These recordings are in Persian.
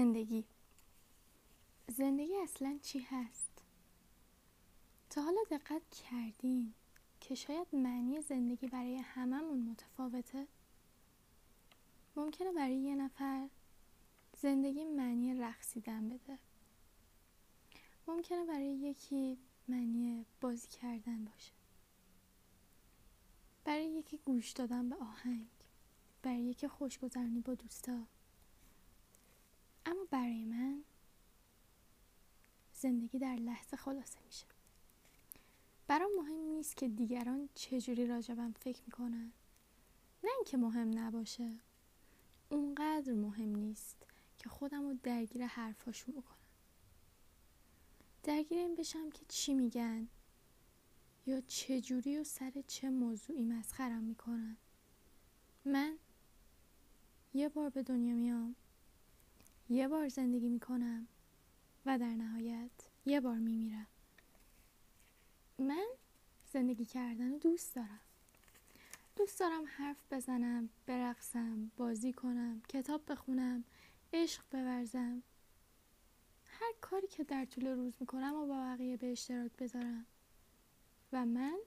زندگی. زندگی اصلا چی هست؟ تا حالا دقت کردین که شاید معنی زندگی برای هممون متفاوته؟ ممکنه برای یه نفر زندگی معنی رقصیدن بده. ممکنه برای یکی معنی بازی کردن باشه. برای یکی گوش دادن به آهنگ. برای یکی خوشگذرانی با دوستا. برای من زندگی در لحظه خلاصه میشه. برام مهم نیست که دیگران چجوری راجبم فکر می‌کنن. نه اینکه مهم نباشه. اونقدر مهم نیست که خودم رو درگیر حرفاشون بکنم. درگیر این بشم که چی میگن یا چجوری و سر چه موضوعی مسخرم می‌کنن. من یه بار به دنیا میام. یه بار زندگی می‌کنم و در نهایت یه بار میمیرم. من زندگی کردن دوست دارم. دوست دارم حرف بزنم برقصم بازی کنم کتاب بخونم عشق بورزم. هر کاری که در طول روز می‌کنم و با بقیه به اشتراک بذارم. و من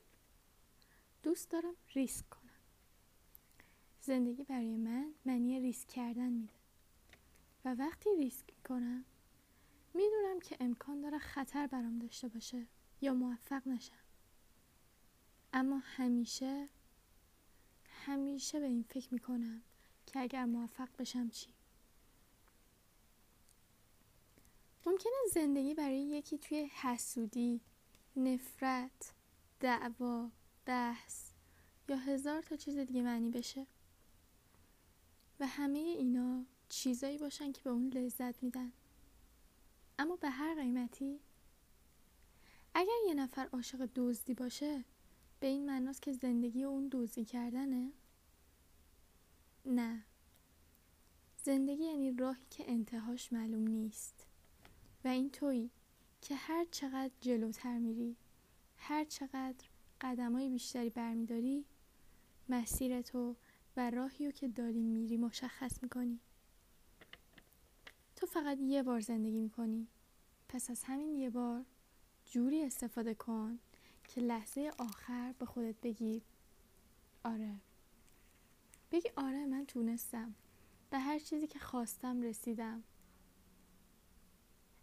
دوست دارم ریسک کنم. زندگی برای من معنی ریسک کردن میده. و وقتی ریسک می‌کنم می‌دونم که امکان داره خطر برام داشته باشه یا موفق نشم. اما همیشه همیشه به این فکر می‌کنم که اگر موفق بشم چی؟ ممکنه زندگی برای یکی توی حسودی نفرت دعوا بحث یا هزار تا چیز دیگه معنی بشه. و همه اینا چیزایی باشن که به اون لذت میدن. اما به هر قیمتی؟ اگر یه نفر عاشق دزدی باشه به این معناست که زندگی اون دزدی کردنه؟ نه. زندگی یعنی راهی که انتهاش معلوم نیست. و این تویی که هر چقدر جلوتر میری هر چقدر قدمای بیشتری برمیداری مسیر تو و راهی رو که داری میری مشخص می‌کنی. فقط یه بار زندگی می‌کنی. پس از همین یه بار جوری استفاده کن که لحظه آخر به خودت بگی آره. بگی آره من تونستم. به هر چیزی که خواستم رسیدم.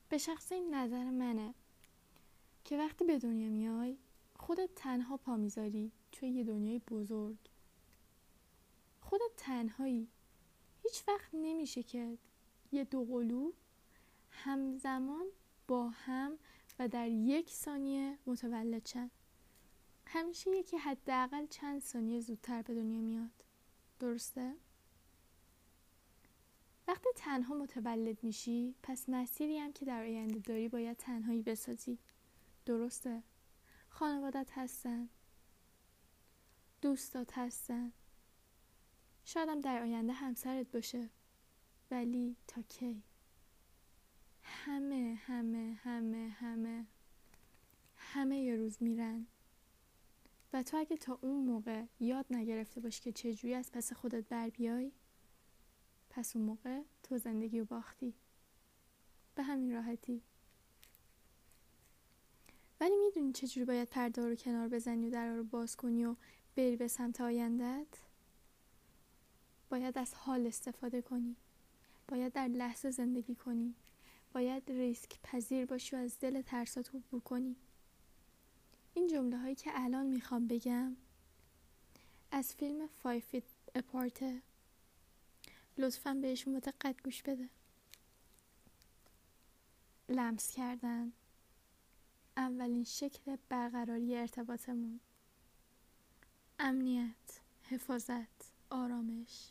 به شخص این نظر منه که وقتی به دنیا میای خودت تنها پا می‌ذاری توی یه دنیای بزرگ. خودت تنهایی. هیچ وقت نمیشه که یه دوقلو همزمان با هم و در یک ثانیه متولد شن. همیشه یکی حداقل چند ثانیه زودتر به دنیا میاد. درسته؟ وقتی تنها متولد میشی پس مسیری هم که در آینده داری باید تنهایی بسازی. درسته؟ خانوادت هستن. دوستات هستن. شایدم در آینده همسرت باشه. ولی تا کی؟ همه همه همه همه. همه یه روز میرن. و تو اگه تا اون موقع یاد نگرفته باشی که چجوری از پس خودت بر بیای پس اون موقع تو زندگی رو باختی. به همین راحتی. ولی می‌دونی چجوری باید پرده رو کنار بزنی و در رو باز کنی و بری به سمت آیندت باید از حال استفاده کنی. باید در لحظه زندگی کنی. باید ریسک پذیر باشی و از دل ترسات عبور کنی. این جمله هایی که الان می‌خوام بگم از فیلم فایفیت اپارته لطفا بهشون دقت گوش بده. لمس کردن. اولین شکل برقراری ارتباطمون. امنیت حفاظت آرامش.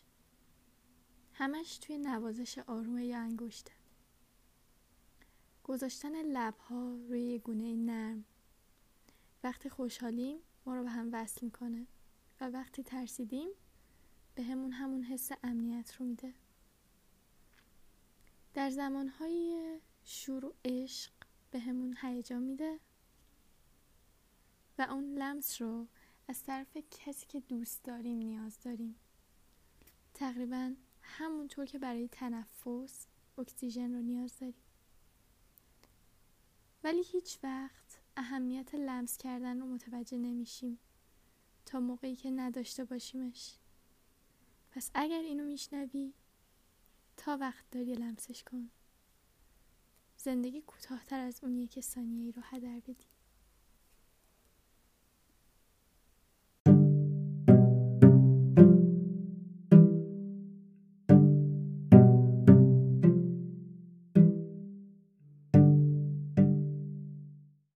همش توی نوازش آروم یا انگشته. گذاشتن لبها روی گونه نرم. وقتی خوشحالیم ما رو به هم وصل می‌کنه و وقتی ترسیدیم به همون همون حس امنیت رو میده. در زمانهای شور و عشق به همون هیجان میده و اون لمس رو از طرف کسی که دوست داریم نیاز داریم تقریبا همونطور که برای تنفس اکسیژن رو نیاز داریم. ولی هیچ وقت اهمیت لمس کردن رو متوجه نمیشیم تا موقعی که نداشته باشیمش. پس اگر اینو میشنوی تا وقت داری لمسش کن. زندگی کوتاهتر از اونیه که ثانیه ای رو هدر بدی.